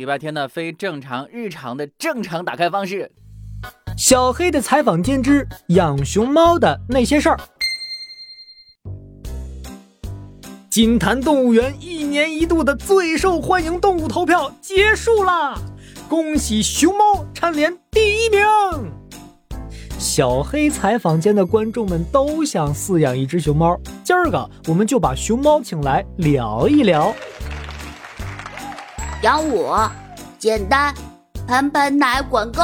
礼拜天的非正常日常的正常打开方式。小黑的采访间之养熊猫的那些事儿。金坛动物园一年一度的最受欢迎动物投票结束啦！恭喜熊猫蝉联第一名。小黑采访间的观众们都想饲养一只熊猫，今儿个我们就把熊猫请来聊一聊。养我，简单，盆盆奶管够。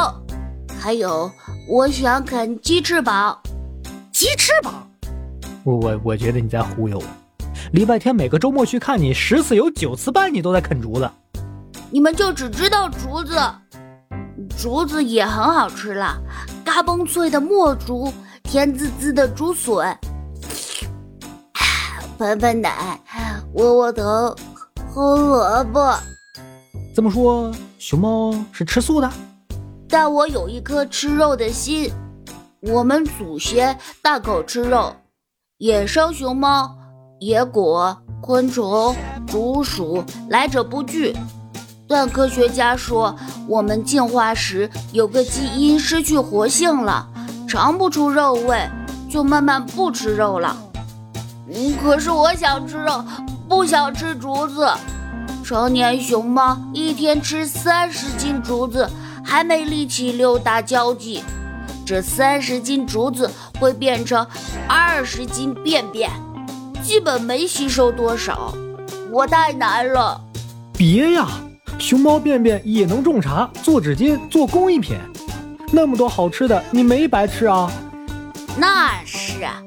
还有，我想啃鸡翅膀。鸡翅膀？我我我觉得你在忽悠我。礼拜天每个周末去看你，十次有九次半你都在啃竹子。你们就只知道竹子，竹子也很好吃啦，嘎嘣脆的墨竹，甜滋滋的竹笋，盆盆奶，窝窝头，胡萝卜。这么说，熊猫是吃素的？但我有一颗吃肉的心。我们祖先大口吃肉，野生熊猫、野果、昆虫、竹鼠来者不拒。但科学家说，我们进化时有个基因失去活性了，尝不出肉味，就慢慢不吃肉了。嗯，可是我想吃肉，不想吃竹子。成年熊猫一天吃三十斤竹子，还没力气溜达交际。这三十斤竹子会变成二十斤便便，基本没吸收多少。我太难了。别呀，熊猫便便也能种茶、做纸巾、做工艺品，那么多好吃的，你没白吃啊。那是啊，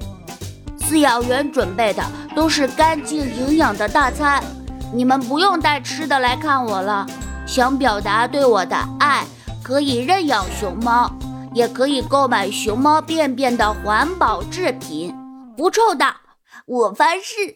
饲养员准备的都是干净营养的大餐。你们不用带吃的来看我了。想表达对我的爱，可以认养熊猫，也可以购买熊猫便便的环保制品，不臭的，我发誓。